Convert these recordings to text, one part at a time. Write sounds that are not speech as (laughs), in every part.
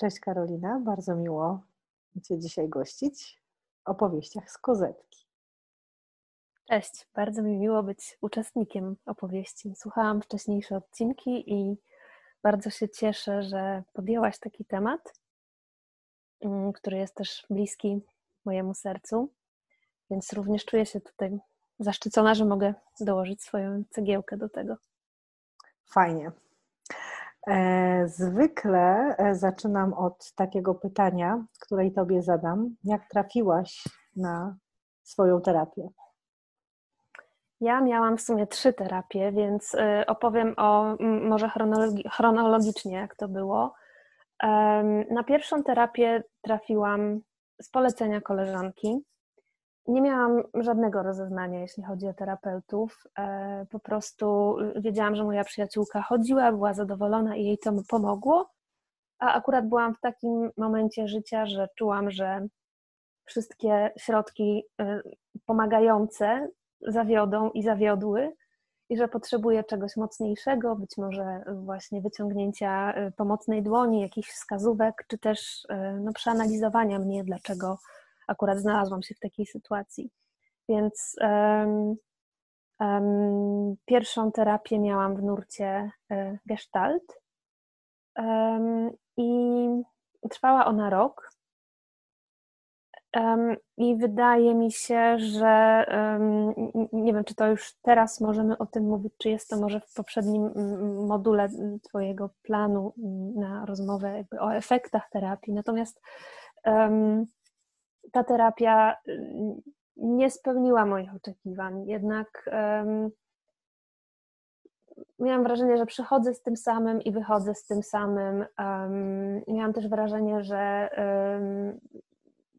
Cześć Karolina, bardzo miło Cię dzisiaj gościć w opowieściach z kozetki. Cześć, bardzo mi miło być uczestnikiem opowieści. Słuchałam wcześniejsze odcinki i bardzo się cieszę, że podjęłaś taki temat, mm, który jest też bliski mojemu sercu, więc również czuję się tutaj zaszczycona, że mogę dołożyć swoją cegiełkę do tego. Fajnie. E, zwykle e, zaczynam od takiego pytania, której Tobie zadam. Jak trafiłaś na swoją terapię? Ja miałam w sumie trzy terapie, więc e, opowiem o może chronologi chronologicznie, jak to było. Na pierwszą terapię trafiłam z polecenia koleżanki. Nie miałam żadnego rozeznania, jeśli chodzi o terapeutów. E, po prostu wiedziałam, że moja przyjaciółka chodziła, była zadowolona i jej to pomogło. A akurat byłam w takim momencie życia, że czułam, że wszystkie środki e, pomagające zawiodą i zawiodły i że potrzebuję czegoś mocniejszego, być może właśnie wyciągnięcia e, pomocnej dłoni, jakichś wskazówek, czy też no, przeanalizowania mnie, dlaczego akurat znalazłam się w takiej sytuacji. Więc um, um, pierwszą terapię miałam w nurcie e, Gestalt um, i trwała ona rok. I wydaje mi się, że nie wiem, czy to już teraz możemy o tym mówić, czy jest to może w poprzednim module Twojego planu na rozmowę o efektach terapii. Natomiast ta terapia y, nie spełniła moich oczekiwań. Jednak um, miałam wrażenie, że przychodzę z tym samym i wychodzę z tym samym. Um, miałam też wrażenie, że um,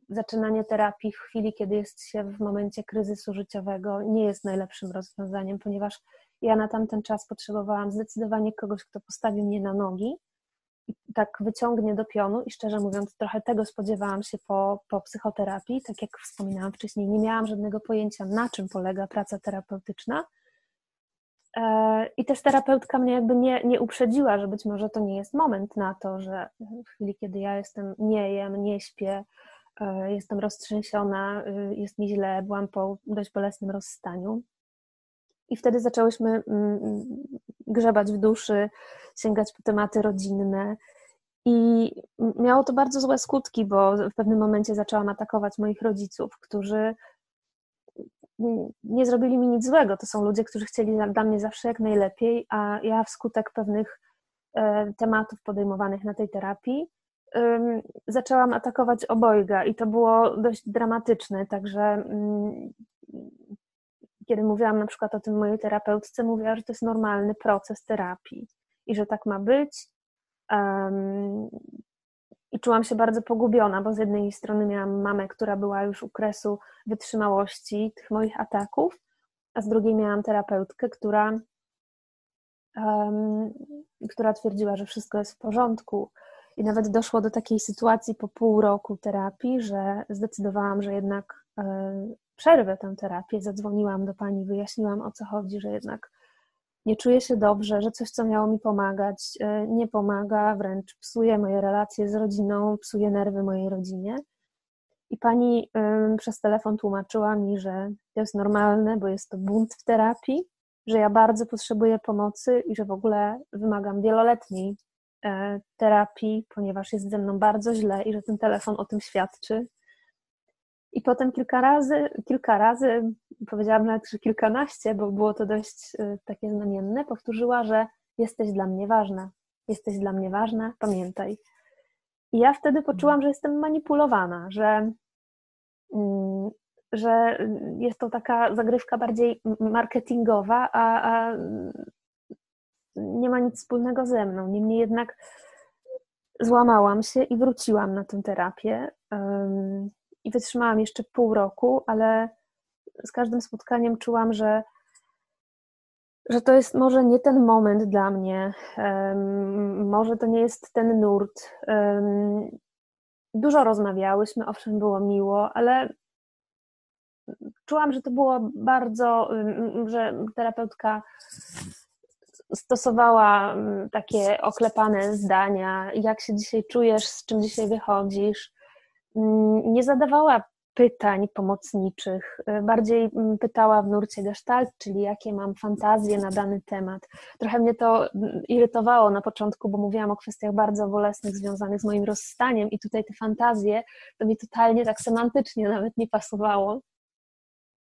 zaczynanie terapii w chwili, kiedy jest się w momencie kryzysu życiowego, nie jest najlepszym rozwiązaniem, ponieważ ja na tamten czas potrzebowałam zdecydowanie kogoś, kto postawi mnie na nogi tak wyciągnie do pionu i szczerze mówiąc trochę tego spodziewałam się po, po psychoterapii, tak jak wspominałam wcześniej, nie miałam żadnego pojęcia na czym polega praca terapeutyczna. E, i też terapeutka mnie jakby nie, nie uprzedziła, że być może to nie jest moment na to, że w chwili, kiedy ja jestem, nie jem, nie śpię, e, jestem roztrzęsiona, e, jest mi źle, byłam po dość bolesnym rozstaniu, i wtedy zaczęłyśmy mm, grzebać w duszy, sięgać po tematy rodzinne. I miało to bardzo złe skutki, bo w pewnym momencie zaczęłam atakować moich rodziców, którzy nie zrobili mi nic złego. To są ludzie, którzy chcieli dla mnie zawsze jak najlepiej, a ja wskutek pewnych e, tematów podejmowanych na tej terapii zaczęłam atakować obojga i to było dość dramatyczne, także mm, kiedy mówiłam na przykład o tym mojej terapeutce, mówiła, że to jest normalny proces terapii i że tak ma być. Um, I czułam się bardzo pogubiona, bo z jednej strony miałam mamę, która była już u kresu wytrzymałości tych moich ataków, a z drugiej miałam terapeutkę, która, um, która twierdziła, że wszystko jest w porządku. I nawet doszło do takiej sytuacji po pół roku terapii, że zdecydowałam, że jednak e, przerwę tę terapię, zadzwoniłam do pani, wyjaśniłam o co chodzi, że jednak nie czuję się dobrze, że coś, co miało mi pomagać, e, nie pomaga, wręcz psuje moje relacje z rodziną, psuje nerwy mojej rodzinie. I pani przez telefon tłumaczyła mi, że to jest normalne, bo jest to bunt w terapii, że ja bardzo potrzebuję pomocy i że w ogóle wymagam wieloletniej e, terapii, ponieważ jest ze mną bardzo źle i że ten telefon o tym świadczy. I potem kilka razy, kilka razy, powiedziałam nawet, że kilkanaście, bo było to dość y, takie znamienne, powtórzyła, że jesteś dla mnie ważna, jesteś dla mnie ważna, pamiętaj. I ja wtedy poczułam, że jestem manipulowana, że, mm, że jest to taka zagrywka bardziej marketingowa, a, a nie ma nic wspólnego ze mną. Niemniej jednak złamałam się i wróciłam na tę terapię i wytrzymałam jeszcze pół roku, ale z każdym spotkaniem czułam, że, że to jest może nie ten moment dla mnie, um, może to nie jest ten nurt. Um, dużo rozmawiałyśmy, owszem, było miło, ale czułam, że to było bardzo, że terapeutka stosowała takie oklepane zdania, jak się dzisiaj czujesz, z czym dzisiaj wychodzisz. Mm, nie zadawała pytań pomocniczych, y, bardziej mm, pytała w nurcie gestalt, czyli jakie mam fantazje na dany temat. Trochę mnie to irytowało na początku, bo mówiłam o kwestiach bardzo bolesnych związanych z moim rozstaniem i tutaj te fantazje to mi totalnie tak semantycznie nawet nie pasowało.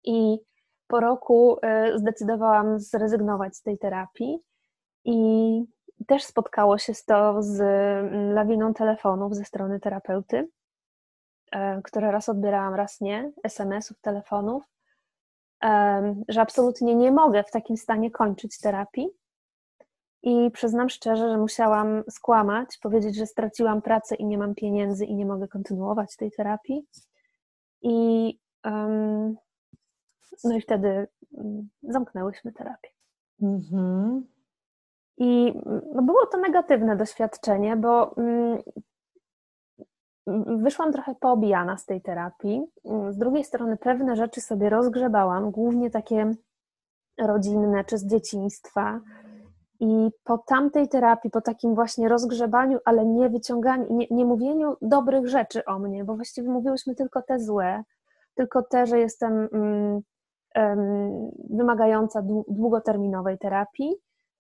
I po roku y, zdecydowałam zrezygnować z tej terapii i też spotkało się to z mm, lawiną telefonów ze strony terapeuty, e, które raz odbierałam, raz nie, SMS-ów, telefonów, że absolutnie nie mogę w takim stanie kończyć terapii. I przyznam szczerze, że musiałam skłamać, powiedzieć, że straciłam pracę i nie mam pieniędzy i nie mogę kontynuować tej terapii. I um, no i wtedy mm, zamknęłyśmy terapię. Mm-hmm. I no było to negatywne doświadczenie, bo mm, wyszłam trochę poobijana z tej terapii. Z drugiej strony pewne rzeczy sobie rozgrzebałam, głównie takie rodzinne czy z dzieciństwa. I po tamtej terapii, po takim właśnie rozgrzebaniu, ale nie wyciąganiu, nie, nie mówieniu dobrych rzeczy o mnie, bo właściwie mówiłyśmy tylko te złe, tylko te, że jestem um, wymagająca długoterminowej terapii,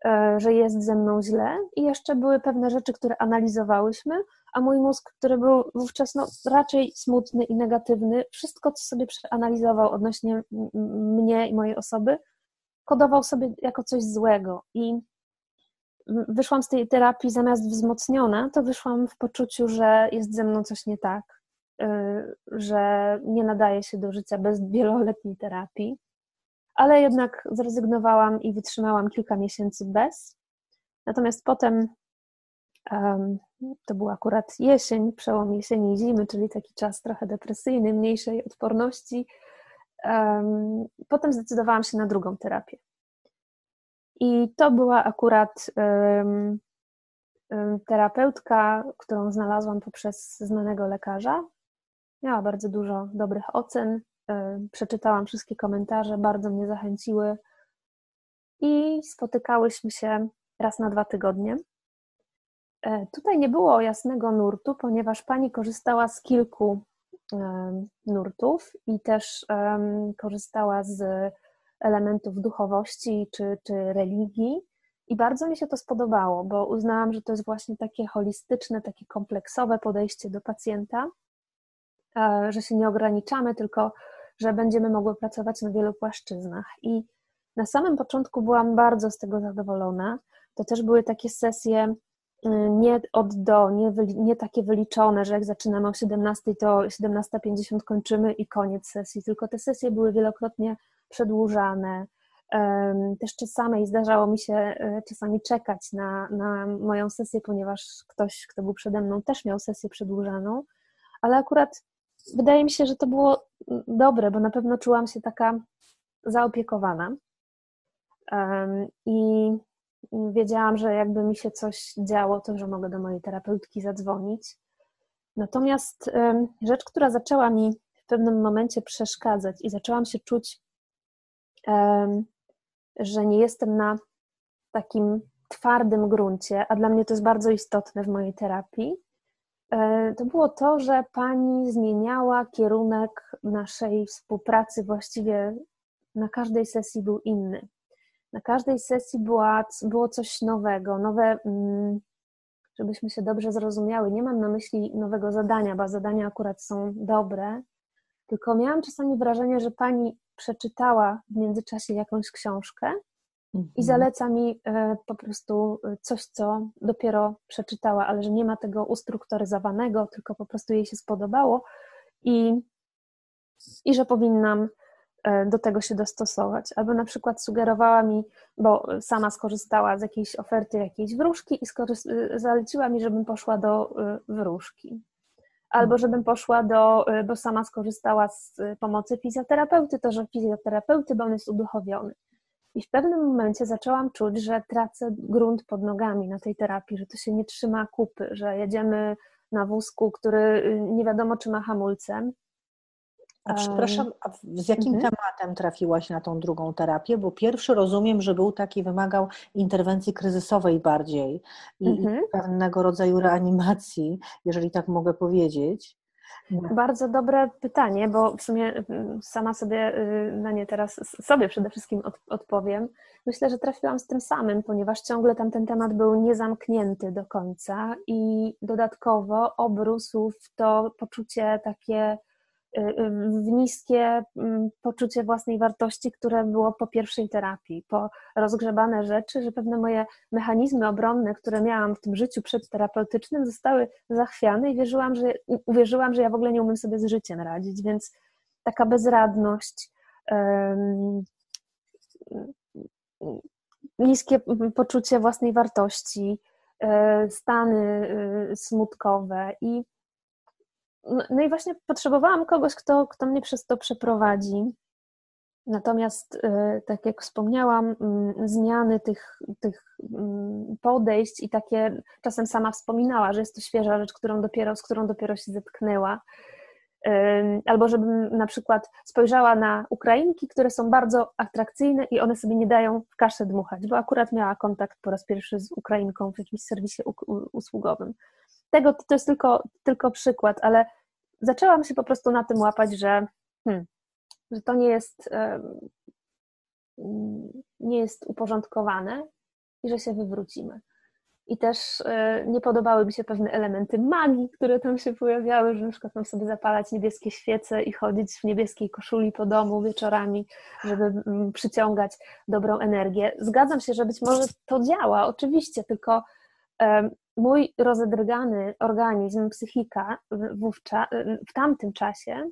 E, że jest ze mną źle i jeszcze były pewne rzeczy, które analizowałyśmy, a mój mózg, który był wówczas no, raczej smutny i negatywny, wszystko, co sobie przeanalizował odnośnie mnie i mojej osoby, kodował sobie jako coś złego. I wyszłam z tej terapii zamiast wzmocniona, to wyszłam w poczuciu, że jest ze mną coś nie tak, e, że nie nadaje się do życia bez wieloletniej terapii ale jednak zrezygnowałam i wytrzymałam kilka miesięcy bez. Natomiast potem to była akurat jesień, przełom jesieni i zimy, czyli taki czas trochę depresyjny, mniejszej odporności. Potem zdecydowałam się na drugą terapię. I to była akurat terapeutka, którą znalazłam poprzez znanego lekarza. Miała bardzo dużo dobrych ocen, przeczytałam wszystkie komentarze, bardzo mnie zachęciły i spotykałyśmy się raz na dwa tygodnie. E, tutaj nie było jasnego nurtu, ponieważ pani korzystała z kilku e, nurtów i też korzystała z elementów duchowości czy, czy religii. I bardzo mi się to spodobało, bo uznałam, że to jest właśnie takie holistyczne, takie kompleksowe podejście do pacjenta, że się nie ograniczamy tylko że będziemy mogły pracować na wielu płaszczyznach. I na samym początku byłam bardzo z tego zadowolona. To też były takie sesje nie od do, nie, nie takie wyliczone, że jak zaczynamy o 17, to 17.50 kończymy i koniec sesji, tylko te sesje były wielokrotnie przedłużane. Też czasami zdarzało mi się y, czasami czekać na, na moją sesję, ponieważ ktoś, kto był przede mną, też miał sesję przedłużaną, ale akurat wydaje mi się, że to było dobre, bo na pewno czułam się taka zaopiekowana. I wiedziałam, że jakby mi się coś działo, to że mogę do mojej terapeutki zadzwonić. Natomiast rzecz, która zaczęła mi w pewnym momencie przeszkadzać i zaczęłam się czuć, że nie jestem na takim twardym gruncie, a dla mnie to jest bardzo istotne w mojej terapii, E, to było to, że pani zmieniała kierunek naszej współpracy właściwie na każdej sesji był inny. Na każdej sesji była, było coś nowego, nowe, mm, żebyśmy się dobrze zrozumiały. Nie mam na myśli nowego zadania, bo zadania akurat są dobre, tylko miałam czasami wrażenie, że pani przeczytała w międzyczasie jakąś książkę i mhm. zaleca mi e, po prostu coś, co dopiero przeczytała, ale że nie ma tego ustrukturyzowanego, tylko po prostu jej się spodobało i, i że powinnam do tego się dostosować. Albo na przykład sugerowała mi, bo sama skorzystała z jakiejś oferty jakiejś wróżki i zaleciła mi, żebym poszła do wróżki. Albo mhm. żebym poszła do, bo sama skorzystała z pomocy fizjoterapeuty, to że fizjoterapeuty, bo on jest uduchowiony. I w pewnym momencie zaczęłam czuć, że tracę grunt pod nogami na tej terapii, że to się nie trzyma kupy, że jedziemy na wózku, który y, nie wiadomo czy ma hamulce. A przepraszam, a z jakim Mhm. tematem trafiłaś na tą drugą terapię? Bo pierwszy rozumiem, że był taki, wymagał interwencji kryzysowej bardziej i, i Mhm. pewnego rodzaju reanimacji, jeżeli tak mogę powiedzieć. Bardzo dobre pytanie, bo w sumie sama sobie y, na nie teraz sobie przede wszystkim od, odpowiem. Myślę, że trafiłam z tym samym, ponieważ ciągle tam ten temat był niezamknięty do końca i dodatkowo obrósł w to poczucie takie w niskie mm, poczucie własnej wartości, które było po pierwszej terapii, po rozgrzebane rzeczy, że pewne moje mechanizmy obronne, które miałam w tym życiu przedterapeutycznym, zostały zachwiane i wierzyłam, że, uwierzyłam, że ja w ogóle nie umiem sobie z życiem radzić, więc taka bezradność, niskie poczucie własnej wartości, e, stany e, smutkowe i no, no i właśnie potrzebowałam kogoś, kto, kto mnie przez to przeprowadzi. Natomiast, e, tak jak wspomniałam, mm, zmiany tych, tych mm, podejść i takie, czasem sama wspominała, że jest to świeża rzecz, którą dopiero, z którą dopiero się zetknęła. Ym, Albo żebym na przykład spojrzała na Ukrainki, które są bardzo atrakcyjne i one sobie nie dają w kaszę dmuchać, bo akurat miała kontakt po raz pierwszy z Ukrainką w jakimś serwisie usługowym. Tego to jest tylko, tylko przykład, ale zaczęłam się po prostu na tym łapać, że, hmm, że to nie jest, nie jest uporządkowane i że się wywrócimy. I też e, nie podobały mi się pewne elementy magii, które tam się pojawiały, że na przykład mam sobie zapalać niebieskie świece i chodzić w niebieskiej koszuli po domu wieczorami, żeby mm, przyciągać dobrą energię. Zgadzam się, że być może to działa, oczywiście, tylko mój rozedrgany organizm, psychika wówczas, w tamtym czasie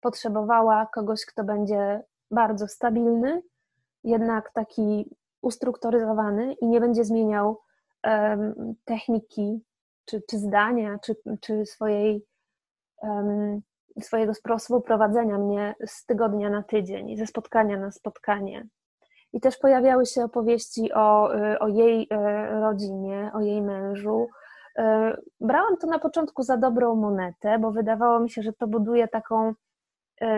potrzebowała kogoś, kto będzie bardzo stabilny, jednak taki ustrukturyzowany i nie będzie zmieniał em, techniki, czy, czy zdania, czy, czy swojej, em, swojego sposobu prowadzenia mnie z tygodnia na tydzień, ze spotkania na spotkanie. I też pojawiały się opowieści o, y, o jej y, rodzinie, o jej mężu. Y, Brałam to na początku za dobrą monetę, bo wydawało mi się, że to buduje taką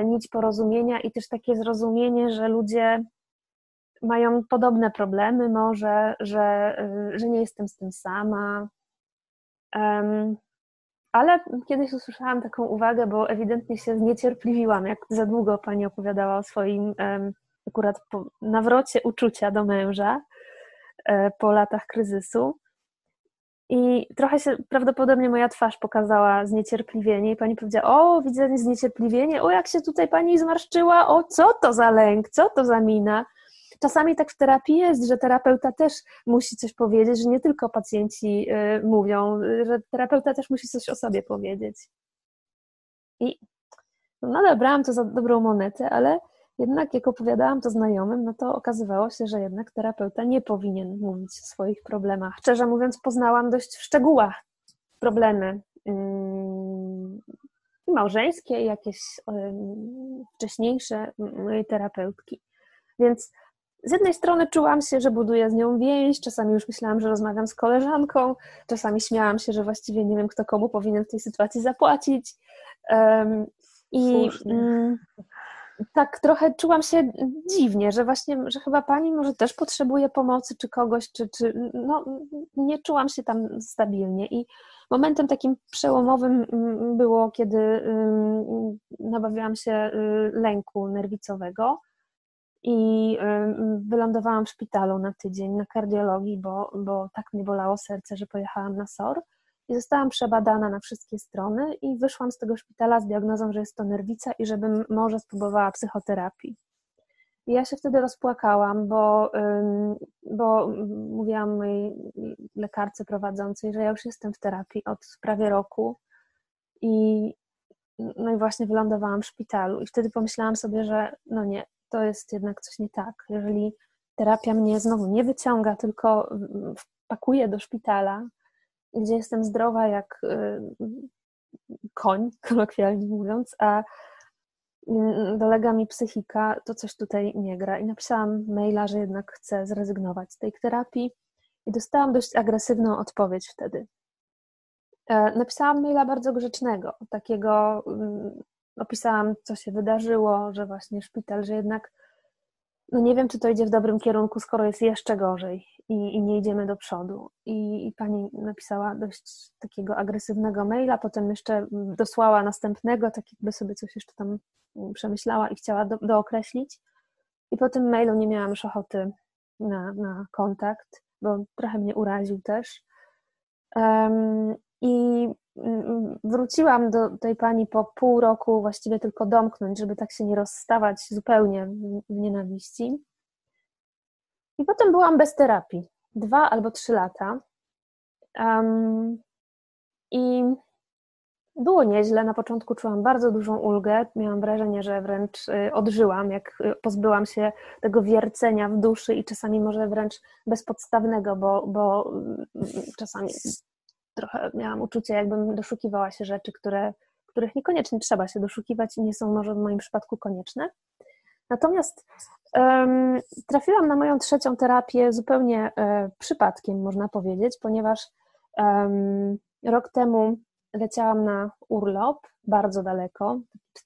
nić porozumienia i też takie zrozumienie, że ludzie mają podobne problemy, może, że, że nie jestem z tym sama. Ale kiedyś usłyszałam taką uwagę, bo ewidentnie się zniecierpliwiłam, jak za długo pani opowiadała o swoim akurat po nawrocie uczucia do męża e, po latach kryzysu. I trochę się prawdopodobnie moja twarz pokazała zniecierpliwienie, i pani powiedziała: O, widzę zniecierpliwienie, o, jak się tutaj pani zmarszczyła, o, co to za lęk, co to za mina. Czasami tak w terapii jest, że terapeuta też musi coś powiedzieć, że nie tylko pacjenci y, mówią, że terapeuta też musi coś o sobie powiedzieć. I no nadal brałam to za dobrą monetę, ale jednak jak opowiadałam to znajomym, no to okazywało się, że jednak terapeuta nie powinien mówić o swoich problemach. Szczerze mówiąc, poznałam dość w szczegółach problemy i małżeńskie, i jakieś ym, wcześniejsze mojej terapeutki. Więc z jednej strony czułam się, że buduję z nią więź, czasami już myślałam, że rozmawiam z koleżanką, czasami śmiałam się, że właściwie nie wiem, kto komu powinien w tej sytuacji zapłacić. Um, I. mm, tak trochę czułam się dziwnie, że właśnie, że chyba pani może też potrzebuje pomocy, czy kogoś, czy, czy no, nie czułam się tam stabilnie. I momentem takim przełomowym mm, było, kiedy ym, nabawiłam się y, lęku nerwicowego i ym, wylądowałam w szpitalu na tydzień na kardiologii, bo, bo tak mnie bolało serce, że pojechałam na SOR i zostałam przebadana na wszystkie strony i wyszłam z tego szpitala z diagnozą, że jest to nerwica i żebym może spróbowała psychoterapii. I ja się wtedy rozpłakałam, bo, bo mówiłam mojej lekarce prowadzącej, że ja już jestem w terapii od prawie roku i no i właśnie wylądowałam w szpitalu i wtedy pomyślałam sobie, że no nie, to jest jednak coś nie tak. Jeżeli terapia mnie znowu nie wyciąga, tylko wpakuje do szpitala, gdzie jestem zdrowa jak y, koń, (laughs) kolokwialnie mówiąc, a dolega mi psychika, to coś tutaj nie gra. I napisałam maila, że jednak chcę zrezygnować z tej terapii i dostałam dość agresywną odpowiedź wtedy. E, Napisałam maila bardzo grzecznego, takiego, mm, opisałam, co się wydarzyło, że właśnie szpital, że jednak no nie wiem, czy to idzie w dobrym kierunku, skoro jest jeszcze gorzej i, i nie idziemy do przodu. I, I, pani napisała dość takiego agresywnego maila, potem jeszcze dosłała następnego, tak jakby sobie coś jeszcze tam przemyślała i chciała do, dookreślić. I po tym mailu nie miałam już ochoty na, na kontakt, bo trochę mnie uraził też. Um, I wróciłam do tej pani po pół roku, właściwie tylko domknąć, żeby tak się nie rozstawać zupełnie w, nienawiści. I potem byłam bez terapii. Dwa albo trzy lata. Um, I było nieźle. Na początku czułam bardzo dużą ulgę. Miałam wrażenie, że wręcz y, odżyłam, jak y, pozbyłam się tego wiercenia w duszy i czasami może wręcz bezpodstawnego, bo, bo y, czasami trochę miałam uczucie, jakbym doszukiwała się rzeczy, które, których niekoniecznie trzeba się doszukiwać i nie są może w moim przypadku konieczne. Natomiast um, trafiłam na moją trzecią terapię zupełnie um, przypadkiem, można powiedzieć, ponieważ um, rok temu leciałam na urlop bardzo daleko,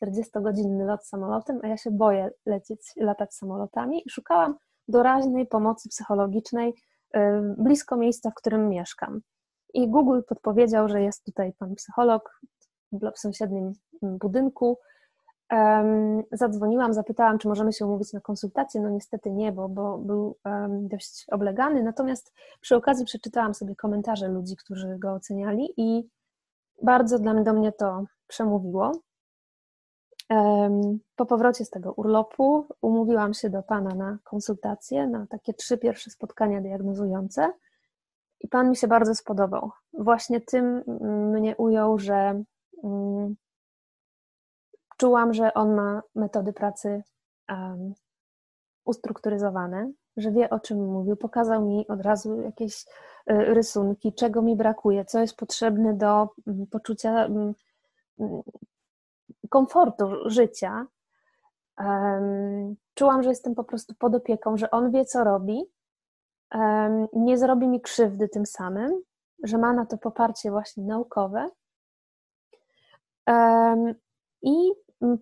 40-godzinny lot samolotem, a ja się boję lecieć, latać samolotami i szukałam doraźnej pomocy psychologicznej blisko miejsca, w którym mieszkam. I Google podpowiedział, że jest tutaj pan psycholog w sąsiednim budynku. Um, zadzwoniłam, zapytałam, czy możemy się umówić na konsultację. No niestety nie, bo, bo był um, dość oblegany. Natomiast przy okazji przeczytałam sobie komentarze ludzi, którzy go oceniali i bardzo dla mnie, do mnie to przemówiło. Um, po powrocie z tego urlopu umówiłam się do pana na konsultację, na takie trzy pierwsze spotkania diagnozujące. I Pan mi się bardzo spodobał. Właśnie tym mnie ujął, że um, czułam, że on ma metody pracy um, ustrukturyzowane, że wie o czym mówił. Pokazał mi od razu jakieś y, rysunki, czego mi brakuje, co jest potrzebne do um, poczucia um, komfortu życia. Czułam, że jestem po prostu pod opieką, że on wie, co robi nie zrobi mi krzywdy tym samym, że ma na to poparcie właśnie naukowe. I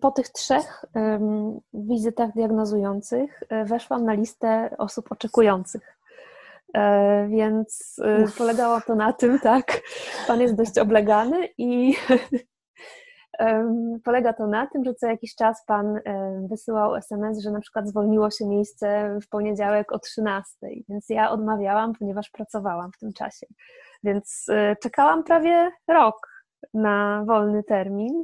po tych trzech wizytach diagnozujących e, weszłam na listę osób oczekujących. E, więc e, polegało to na tym, tak, pan jest dość oblegany i (laughs) Polega to na tym, że co jakiś czas Pan wysyłał SMS, że na przykład zwolniło się miejsce w poniedziałek o 13, więc ja odmawiałam, ponieważ pracowałam w tym czasie. Więc e, czekałam prawie rok na wolny termin.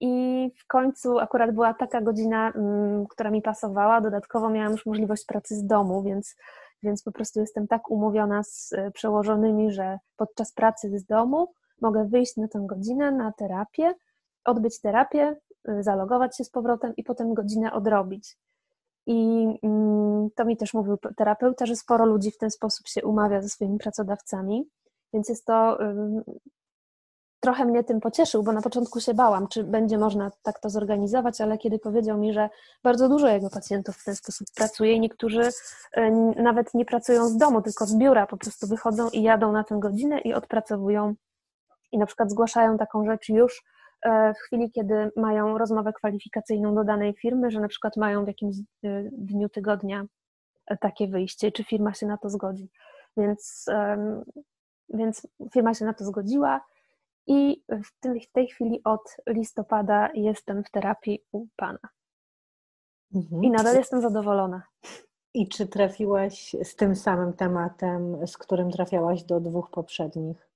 I w końcu akurat była taka godzina, mm, która mi pasowała. Dodatkowo miałam już możliwość pracy z domu, więc, więc po prostu jestem tak umówiona z e, przełożonymi, że podczas pracy z domu mogę wyjść na tę godzinę na terapię, odbyć terapię, y, zalogować się z powrotem i potem godzinę odrobić. I mm, to mi też mówił terapeuta, że sporo ludzi w ten sposób się umawia ze swoimi pracodawcami, więc jest to trochę mnie tym pocieszył, bo na początku się bałam, czy będzie można tak to zorganizować, ale kiedy powiedział mi, że bardzo dużo jego pacjentów w ten sposób pracuje niektórzy y, nawet nie pracują z domu, tylko z biura, po prostu wychodzą i jadą na tę godzinę i odpracowują i na przykład zgłaszają taką rzecz już e, w chwili, kiedy mają rozmowę kwalifikacyjną do danej firmy, że na przykład mają w jakimś e, dniu tygodnia e, takie wyjście, czy firma się na to zgodzi. Więc, więc firma się na to zgodziła i w, tym, w tej chwili od listopada jestem w terapii u Pana. Mhm. I nadal jestem zadowolona. I czy trafiłaś z tym samym tematem, z którym trafiałaś do dwóch poprzednich?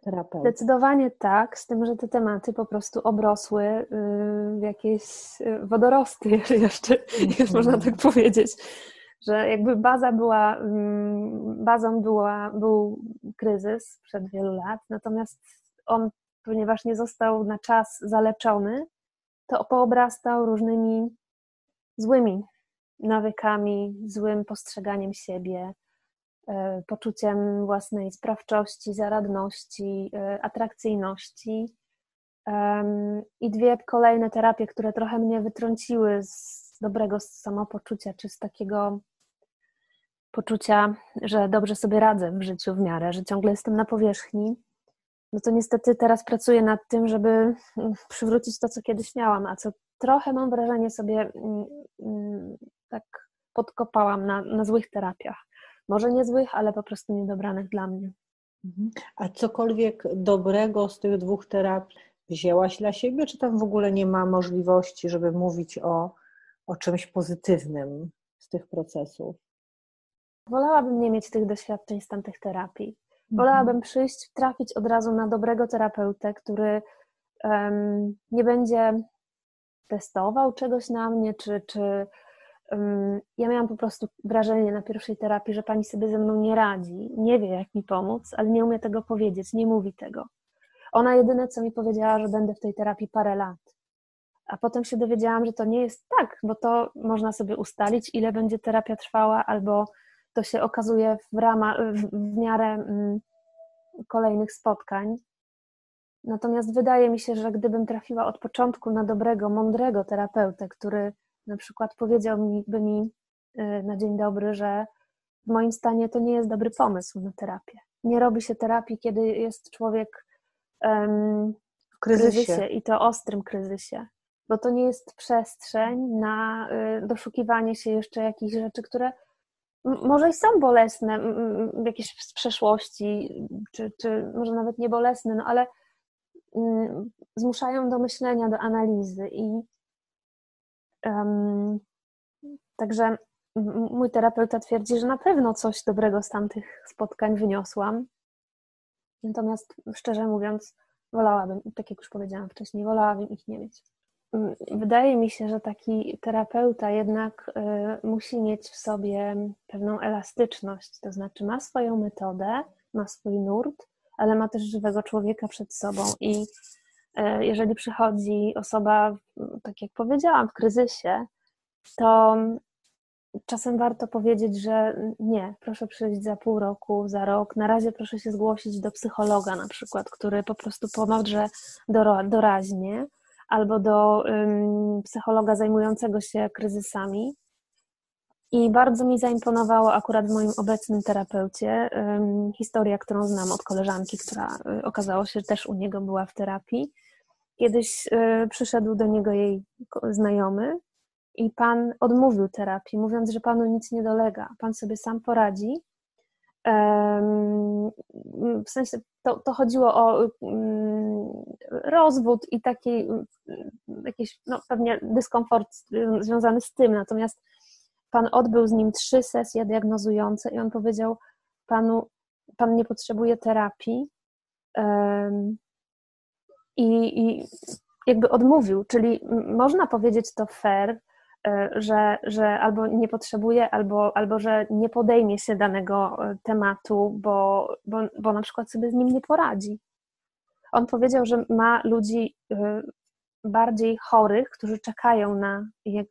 Terapeut. Zdecydowanie tak, z tym, że te tematy po prostu obrosły y, w jakieś y, wodorosty, (laughs) jeszcze, mm. można tak powiedzieć. Że jakby baza była, mm, bazą była, był kryzys przed wielu lat, natomiast on, ponieważ nie został na czas zaleczony, to poobrastał różnymi złymi nawykami, złym postrzeganiem siebie, poczuciem własnej sprawczości, zaradności, e, atrakcyjności. I dwie kolejne terapie, które trochę mnie wytrąciły z dobrego samopoczucia, czy z takiego poczucia, że dobrze sobie radzę w życiu w miarę, że ciągle jestem na powierzchni. no to niestety teraz pracuję nad tym, żeby mm, przywrócić to, co kiedyś miałam, a co trochę mam wrażenie sobie mm, mm, tak podkopałam na, na złych terapiach. Może nie złych, ale po prostu niedobranych dla mnie. Mhm. A cokolwiek dobrego z tych dwóch terapii wzięłaś dla siebie, czy tam w ogóle nie ma możliwości, żeby mówić o, o czymś pozytywnym z tych procesów? Wolałabym nie mieć tych doświadczeń z tamtych terapii. Wolałabym mhm. przyjść, trafić od razu na dobrego terapeutę, który um, nie będzie testował czegoś na mnie, czy, czy ja miałam po prostu wrażenie na pierwszej terapii, że pani sobie ze mną nie radzi, nie wie jak mi pomóc, ale nie umie tego powiedzieć, nie mówi tego. Ona jedyne co mi powiedziała, że będę w tej terapii parę lat. A potem się dowiedziałam, że to nie jest tak, bo to można sobie ustalić, ile będzie terapia trwała, albo to się okazuje w, ramach, w, w miarę mm, kolejnych spotkań. Natomiast wydaje mi się, że gdybym trafiła od początku na dobrego, mądrego terapeutę, który na przykład powiedział mi, y, na dzień dobry, że w moim stanie to nie jest dobry pomysł na terapię. Nie robi się terapii, kiedy jest człowiek um, w kryzysie. kryzysie i to ostrym kryzysie, bo to nie jest przestrzeń na y, doszukiwanie się jeszcze jakichś rzeczy, które może i są bolesne, jakieś z przeszłości, czy, czy może nawet nie bolesne, no ale zmuszają do myślenia, do analizy i także mój terapeuta twierdzi, że na pewno coś dobrego z tamtych spotkań wyniosłam. Natomiast szczerze mówiąc, wolałabym, tak jak już powiedziałam wcześniej, wolałabym ich nie mieć. Wydaje mi się, że taki terapeuta jednak y, musi mieć w sobie pewną elastyczność, to znaczy ma swoją metodę, ma swój nurt, ale ma też żywego człowieka przed sobą i jeżeli przychodzi osoba, tak jak powiedziałam, w kryzysie, to czasem warto powiedzieć, że nie, proszę przyjść za pół roku, za rok, na razie proszę się zgłosić do psychologa na przykład, który po prostu pomoże doraźnie, albo do um, psychologa zajmującego się kryzysami. I bardzo mi zaimponowało akurat w moim obecnym terapeucie historia, którą znam od koleżanki, która y, okazało się, że też u niego była w terapii. Kiedyś y, przyszedł do niego jej znajomy i pan odmówił terapii, mówiąc, że panu nic nie dolega, pan sobie sam poradzi. W sensie to, to chodziło o mm, rozwód i taki mm, jakiś no, pewnie dyskomfort związany z tym. Natomiast pan odbył z nim trzy sesje diagnozujące i on powiedział panu, pan nie potrzebuje terapii i, i jakby odmówił, czyli można powiedzieć to fair, E, że, że albo nie potrzebuje, albo, albo że nie podejmie się danego e, tematu, bo, bo, bo na przykład sobie z nim nie poradzi. On powiedział, że ma ludzi e, bardziej chorych, którzy czekają na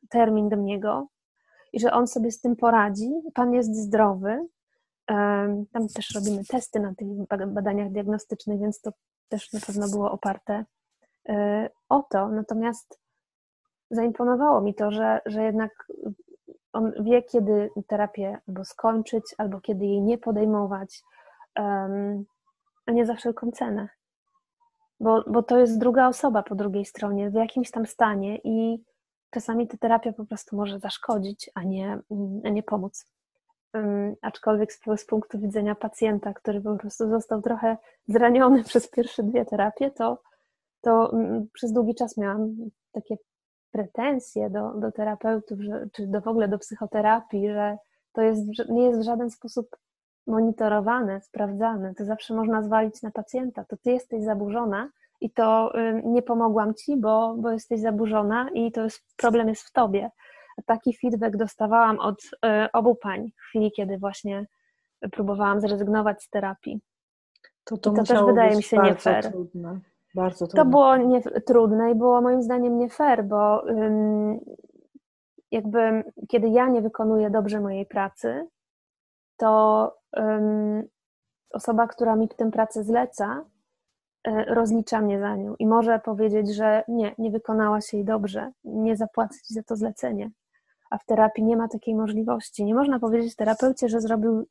termin do niego i że on sobie z tym poradzi. Pan jest zdrowy. Tam też robimy testy na tych badaniach diagnostycznych, więc to też na pewno było oparte o to. Natomiast zaimponowało mi to, że, że jednak on wie, kiedy terapię albo skończyć, albo kiedy jej nie podejmować, a nie za wszelką cenę. Bo, bo to jest druga osoba po drugiej stronie, w jakimś tam stanie i czasami ta terapia po prostu może zaszkodzić, a nie, a nie pomóc. Aczkolwiek z, punktu widzenia pacjenta, który po prostu został trochę zraniony (laughs) przez pierwsze dwie terapie, to, to um, przez długi czas miałam takie pretensje do, do terapeutów, że, czy do, w ogóle do psychoterapii, że to jest, nie jest w żaden sposób monitorowane, sprawdzane. To zawsze można zwalić na pacjenta. To ty jesteś zaburzona i to y, nie pomogłam ci, bo, bo jesteś zaburzona i to jest, problem jest w tobie. Taki feedback dostawałam od y, obu pań w chwili, kiedy właśnie próbowałam zrezygnować z terapii. To, to, to też wydaje mi się nie fair. Trudne. Bardzo trudne. To było nie, trudne i było moim zdaniem nie fair, bo jakby kiedy ja nie wykonuję dobrze mojej pracy, to osoba, która mi tę pracę zleca, rozlicza mnie za nią i może powiedzieć, że nie, nie wykonała się jej dobrze, nie zapłacić za to zlecenie. A w terapii nie ma takiej możliwości. Nie można powiedzieć terapeucie, że zrobił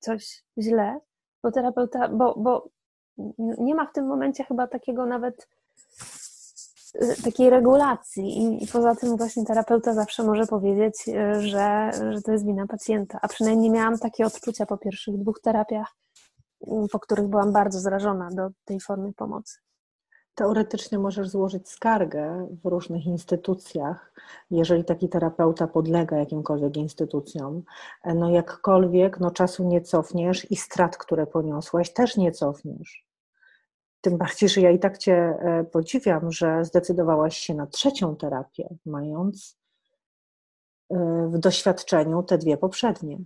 coś źle, bo terapeuta, bo, bo nie ma w tym momencie chyba takiego nawet y, takiej regulacji i poza tym właśnie terapeuta zawsze może powiedzieć, y, że, że to jest wina pacjenta, a przynajmniej miałam takie odczucia po pierwszych dwóch terapiach, po których byłam bardzo zrażona do tej formy pomocy. Teoretycznie możesz złożyć skargę w różnych instytucjach, jeżeli taki terapeuta podlega jakimkolwiek instytucjom. No jakkolwiek, no czasu nie cofniesz i strat, które poniosłaś, też nie cofniesz. Tym bardziej, że ja i tak Cię e, podziwiam, że zdecydowałaś się na trzecią terapię, mając e, w doświadczeniu te dwie poprzednie.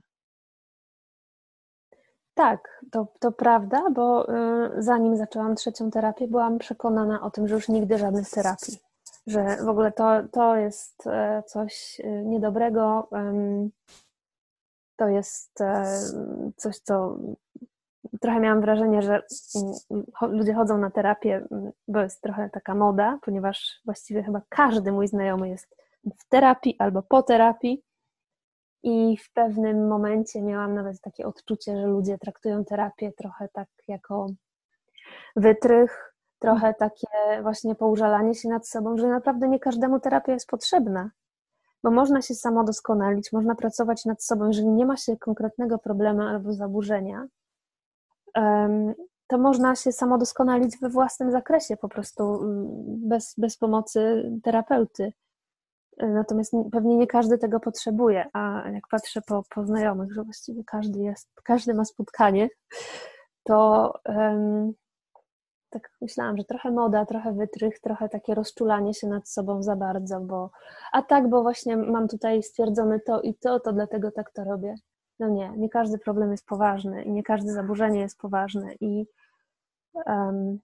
Tak, to, to prawda, bo y, zanim zaczęłam trzecią terapię, byłam przekonana o tym, że już nigdy żadnych terapii. Że w ogóle to, to jest e, coś y, niedobrego, to jest e, coś, co trochę miałam wrażenie, że mm, ludzie chodzą na terapię, mm, bo jest trochę taka moda, ponieważ właściwie chyba każdy mój znajomy jest w terapii albo po terapii. I w pewnym momencie miałam nawet takie odczucie, że ludzie traktują terapię trochę tak jako wytrych, trochę takie właśnie poużalanie się nad sobą, że naprawdę nie każdemu terapia jest potrzebna. Bo można się samo doskonalić, można pracować nad sobą, jeżeli nie ma się konkretnego problemu albo zaburzenia, to można się samo doskonalić we własnym zakresie, po prostu mm, bez, bez pomocy terapeuty. Natomiast pewnie nie każdy tego potrzebuje, a jak patrzę po, po znajomych, że właściwie każdy jest, każdy ma spotkanie, to um, tak myślałam, że trochę moda, trochę wytrych, trochę takie rozczulanie się nad sobą za bardzo, bo a tak, bo właśnie mam tutaj stwierdzone to i to, to dlatego tak to robię. No nie, nie każdy problem jest poważny i nie każde zaburzenie jest poważne i um,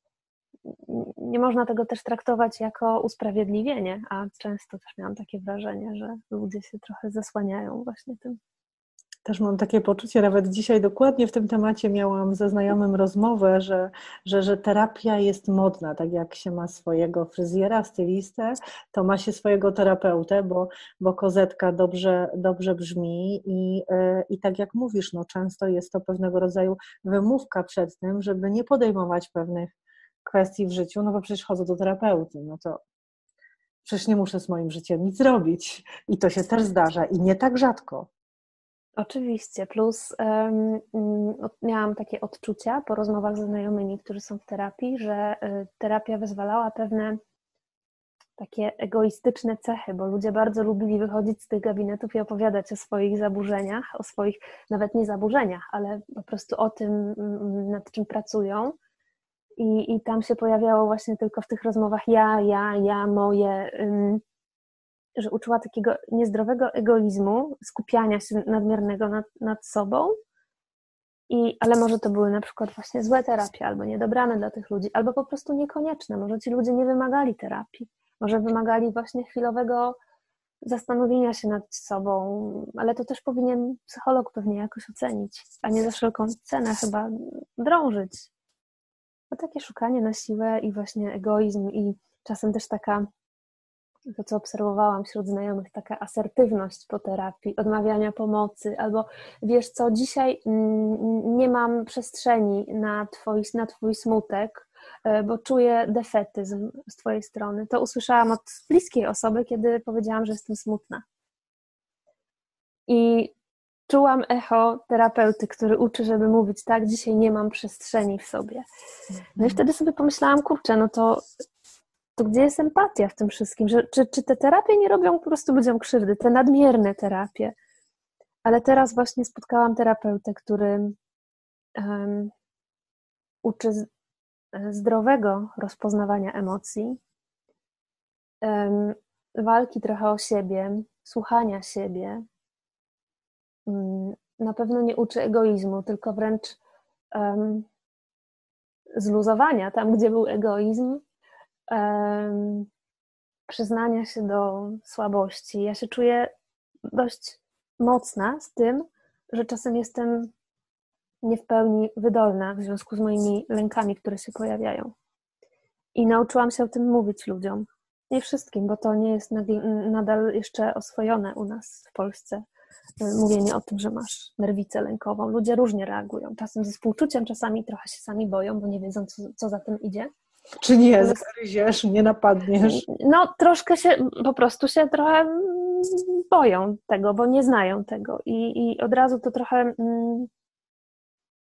nie można tego też traktować jako usprawiedliwienie, a często też miałam takie wrażenie, że ludzie się trochę zasłaniają właśnie tym. Też mam takie poczucie, nawet dzisiaj dokładnie w tym temacie miałam ze znajomym rozmowę, że, że, że terapia jest modna, tak jak się ma swojego fryzjera, stylistę, to ma się swojego terapeutę, bo, bo kozetka dobrze, dobrze brzmi i, e, i tak jak mówisz, no często jest to pewnego rodzaju wymówka przed tym, żeby nie podejmować pewnych kwestii w życiu, no bo przecież chodzę do terapeuty, no to przecież nie muszę z moim życiem nic zrobić. I to się też zdarza i nie tak rzadko. Oczywiście, plus um, miałam takie odczucia po rozmowach ze znajomymi, którzy są w terapii, że y, terapia wyzwalała pewne takie egoistyczne cechy, bo ludzie bardzo lubili wychodzić z tych gabinetów i opowiadać o swoich zaburzeniach, o swoich nawet nie zaburzeniach, ale po prostu o tym, nad czym pracują i, I tam się pojawiało właśnie tylko w tych rozmowach ja, ja, ja, moje, że uczyła takiego niezdrowego egoizmu, skupiania się nadmiernego nad, nad sobą. I, ale może to były na przykład właśnie złe terapie, albo niedobrane dla tych ludzi, albo po prostu niekonieczne. Może ci ludzie nie wymagali terapii, może wymagali właśnie chwilowego zastanowienia się nad sobą, ale to też powinien psycholog pewnie jakoś ocenić, a nie za wszelką cenę chyba drążyć no takie szukanie na siłę i właśnie egoizm i czasem też taka, to co obserwowałam wśród znajomych, taka asertywność po terapii, odmawiania pomocy, albo wiesz co, dzisiaj mm, nie mam przestrzeni na twój, na twój smutek, e, bo czuję defetyzm z twojej strony. To usłyszałam od bliskiej osoby, kiedy powiedziałam, że jestem smutna. I czułam echo terapeuty, który uczy, żeby mówić tak, dzisiaj nie mam przestrzeni w sobie. No i mhm. wtedy sobie pomyślałam, kurczę, no to, to gdzie jest empatia w tym wszystkim? Że, czy, czy te terapie nie robią po prostu ludziom krzywdy, te nadmierne terapie? Ale teraz właśnie spotkałam terapeutę, który um, uczy z, zdrowego rozpoznawania emocji, um, walki trochę o siebie, słuchania siebie, na pewno nie uczy egoizmu, tylko wręcz um, zluzowania tam, gdzie był egoizm, um, przyznania się do słabości. Ja się czuję dość mocna z tym, że czasem jestem nie w pełni wydolna w związku z moimi lękami, które się pojawiają. I nauczyłam się o tym mówić ludziom. Nie wszystkim, bo to nie jest nadal jeszcze oswojone u nas w Polsce mówienie o tym, że masz nerwicę lękową. Ludzie różnie reagują. Czasem ze współczuciem, czasami trochę się sami boją, bo nie wiedzą, co, co za tym idzie. Czy nie zagryziesz, nie napadniesz? No, troszkę się, po prostu się trochę boją tego, bo nie znają tego. I, i od razu to trochę mm,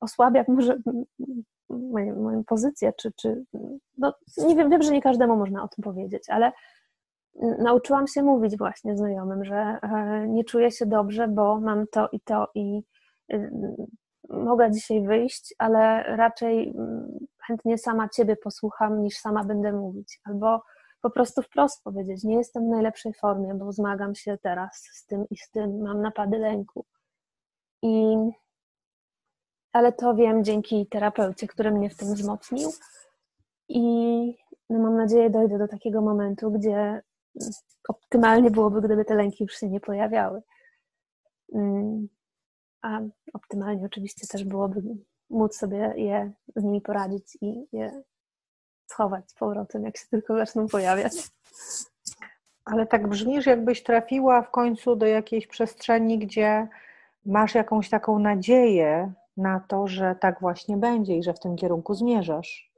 osłabia może moją, moją pozycję, czy, czy no, nie wiem, wiem, że nie każdemu można o tym powiedzieć, ale nauczyłam się mówić właśnie znajomym, że e, nie czuję się dobrze, bo mam to i to i y, mogę dzisiaj wyjść, ale raczej mm, chętnie sama Ciebie posłucham, niż sama będę mówić. Albo po prostu wprost powiedzieć, nie jestem w najlepszej formie, bo zmagam się teraz z tym i z tym, mam napady lęku. I ale to wiem dzięki terapeucie, który mnie w tym wzmocnił. I no mam nadzieję, dojdę do takiego momentu, gdzie optymalnie byłoby, gdyby te lęki już się nie pojawiały. Mm, a optymalnie oczywiście też byłoby móc sobie je z nimi poradzić i je schować z powrotem, jak się tylko zaczną pojawiać. Ale tak brzmisz, jakbyś trafiła w końcu do jakiejś przestrzeni, gdzie masz jakąś taką nadzieję na to, że tak właśnie będzie i że w tym kierunku zmierzasz.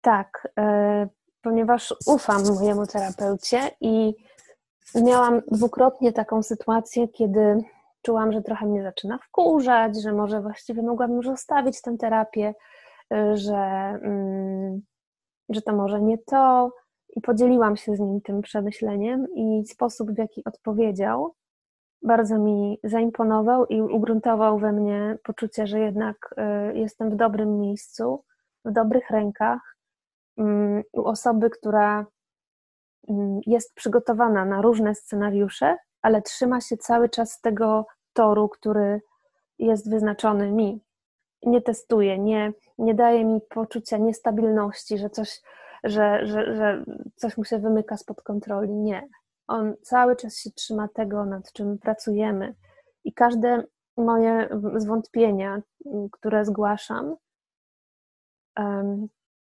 Tak, e, ponieważ ufam mojemu terapeucie i miałam dwukrotnie taką sytuację, kiedy czułam, że trochę mnie zaczyna wkurzać, że może właściwie mogłabym już zostawić tę terapię, y, że, mm, że to może nie to. I podzieliłam się z nim tym przemyśleniem i sposób, w jaki odpowiedział, bardzo mi zaimponował i ugruntował we mnie poczucie, że jednak y, jestem w dobrym miejscu, w dobrych rękach, u osoby, która mm, jest przygotowana na różne scenariusze ale trzyma się cały czas tego toru, który jest wyznaczony mi. Nie testuje, nie, nie daje mi poczucia niestabilności, że coś, że, że, że coś mu się wymyka spod kontroli. Nie. On cały czas się trzyma tego, nad czym pracujemy. I każde moje zwątpienia, które zgłaszam,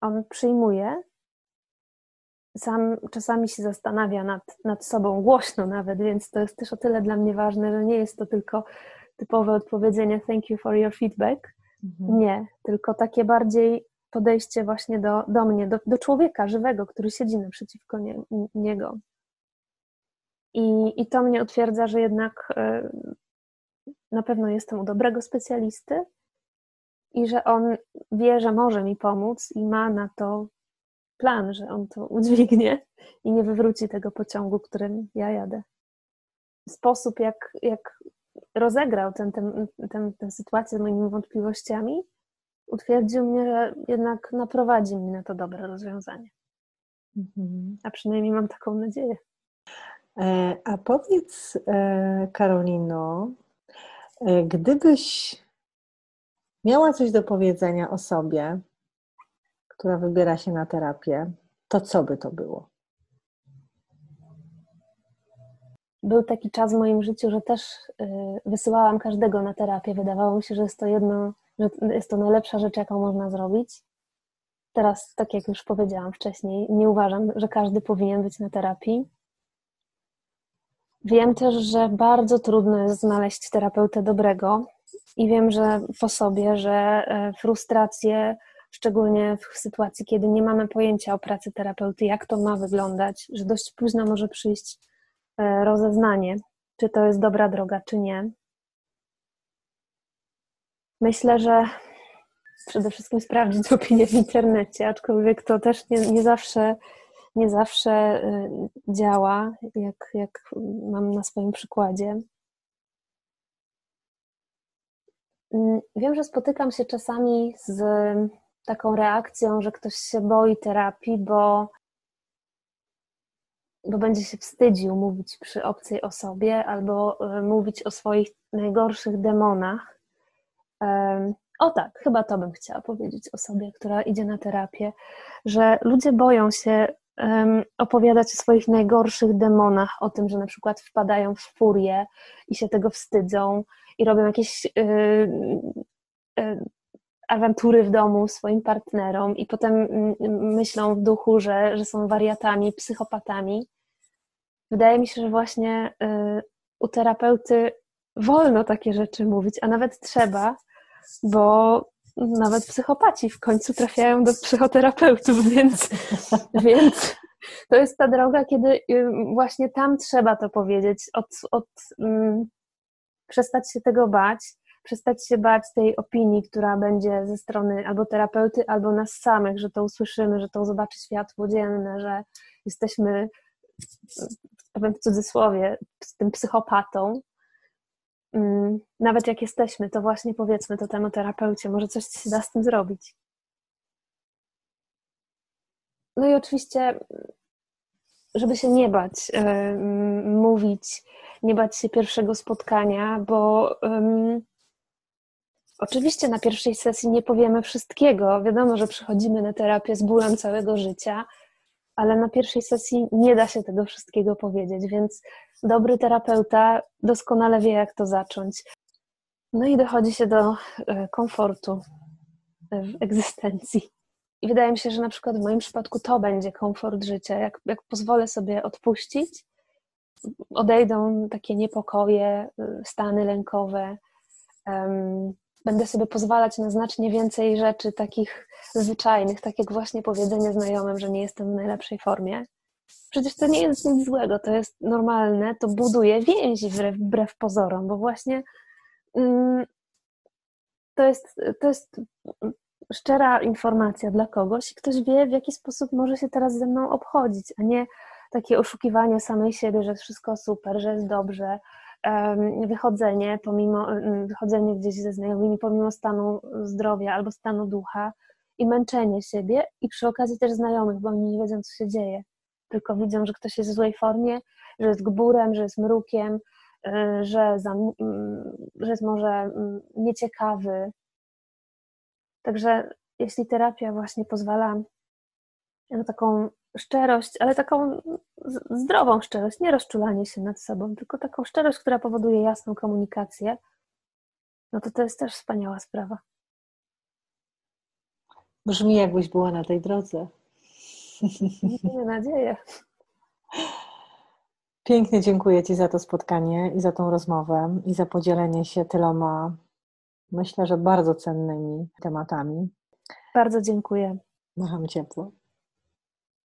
on przyjmuje sam czasami się zastanawia nad, nad sobą głośno nawet, więc to jest też o tyle dla mnie ważne, że nie jest to tylko typowe odpowiedzenie thank you for your feedback. Mhm. Nie, tylko takie bardziej podejście właśnie do, do mnie, do, do człowieka żywego, który siedzi naprzeciwko nie, niego. I, I to mnie utwierdza, że jednak y, na pewno jestem u dobrego specjalisty i że on wie, że może mi pomóc i ma na to plan, że on to udźwignie i nie wywróci tego pociągu, którym ja jadę. Sposób, jak, jak rozegrał tę ten, ten, ten, sytuację z moimi wątpliwościami, utwierdził mnie, że jednak naprowadzi mnie na to dobre rozwiązanie. Mhm. A przynajmniej mam taką nadzieję. E, a powiedz, e, Karolino, e, gdybyś miała coś do powiedzenia o sobie, która wybiera się na terapię, to co by to było? Był taki czas w moim życiu, że też y, wysyłałam każdego na terapię. Wydawało mi się, że jest to jedno, że jest to najlepsza rzecz, jaką można zrobić. Teraz, tak jak już powiedziałam wcześniej, nie uważam, że każdy powinien być na terapii. Wiem też, że bardzo trudno jest znaleźć terapeutę dobrego i wiem, że po sobie, że e, frustracje, szczególnie w sytuacji, kiedy nie mamy pojęcia o pracy terapeuty, jak to ma wyglądać, że dość późno może przyjść e, rozeznanie, czy to jest dobra droga, czy nie. Myślę, że przede wszystkim sprawdzić (laughs) opinię w internecie, aczkolwiek to też nie, nie zawsze nie zawsze e, działa, jak, jak mam na swoim przykładzie. Mm, wiem, że spotykam się czasami z taką reakcją, że ktoś się boi terapii, bo, bo będzie się wstydził mówić przy obcej osobie albo e, mówić o swoich najgorszych demonach. O tak, chyba to bym chciała powiedzieć osobie, która idzie na terapię, że ludzie boją się opowiadać o swoich najgorszych demonach, o tym, że na przykład wpadają w furię i się tego wstydzą i robią jakieś y, y, awantury w domu swoim partnerom i potem mm, myślą w duchu, że, że są wariatami, psychopatami. Wydaje mi się, że właśnie y, u terapeuty wolno takie rzeczy mówić, a nawet trzeba, bo nawet psychopaci w końcu trafiają do psychoterapeutów, (laughs) więc, więc to jest ta droga, kiedy właśnie tam trzeba to powiedzieć, od, od um, przestać się tego bać, przestać się bać tej opinii, która będzie ze strony albo terapeuty, albo nas samych, że to usłyszymy, że to zobaczy światło dzienne, że jesteśmy, powiem w cudzysłowie, z tym psychopatą. Mm, nawet jak jesteśmy, to właśnie powiedzmy to temu terapeucie, może coś się da z tym zrobić. No i oczywiście, żeby się nie bać mówić, nie bać się pierwszego spotkania, bo um, oczywiście na pierwszej sesji nie powiemy wszystkiego. Wiadomo, że przychodzimy na terapię z bólem całego życia, ale na pierwszej sesji nie da się tego wszystkiego powiedzieć, więc dobry terapeuta doskonale wie, jak to zacząć. No i dochodzi się do e, komfortu w egzystencji. I wydaje mi się, że na przykład w moim przypadku to będzie komfort życia. Jak, jak pozwolę sobie odpuścić, odejdą takie niepokoje, y, stany lękowe. Um, będę sobie pozwalać na znacznie więcej rzeczy takich zwyczajnych, tak jak właśnie powiedzenie znajomym, że nie jestem w najlepszej formie. Przecież to nie jest nic złego, to jest normalne, to buduje więzi wbrew, pozorom, bo właśnie um, to jest, to jest szczera informacja dla kogoś i ktoś wie, w jaki sposób może się teraz ze mną obchodzić, a nie takie oszukiwanie samej siebie, że wszystko super, że jest dobrze, wychodzenie pomimo, wychodzenie gdzieś ze znajomymi pomimo stanu zdrowia albo stanu ducha i męczenie siebie i przy okazji też znajomych, bo oni nie wiedzą, co się dzieje, tylko widzą, że ktoś jest w złej formie, że jest gburem, że jest mrukiem, y, że, za, że jest może nieciekawy, Także jeśli terapia właśnie pozwala na taką szczerość, ale taką zdrową szczerość, nie rozczulanie się nad sobą, tylko taką szczerość, która powoduje jasną komunikację, no to to jest też wspaniała sprawa. Brzmi jakbyś była na tej drodze. Miejmy nadzieję. Pięknie dziękuję Ci za to spotkanie i za tą rozmowę i za podzielenie się tyloma myślę, że bardzo cennymi tematami. Bardzo dziękuję. Macham ciepło.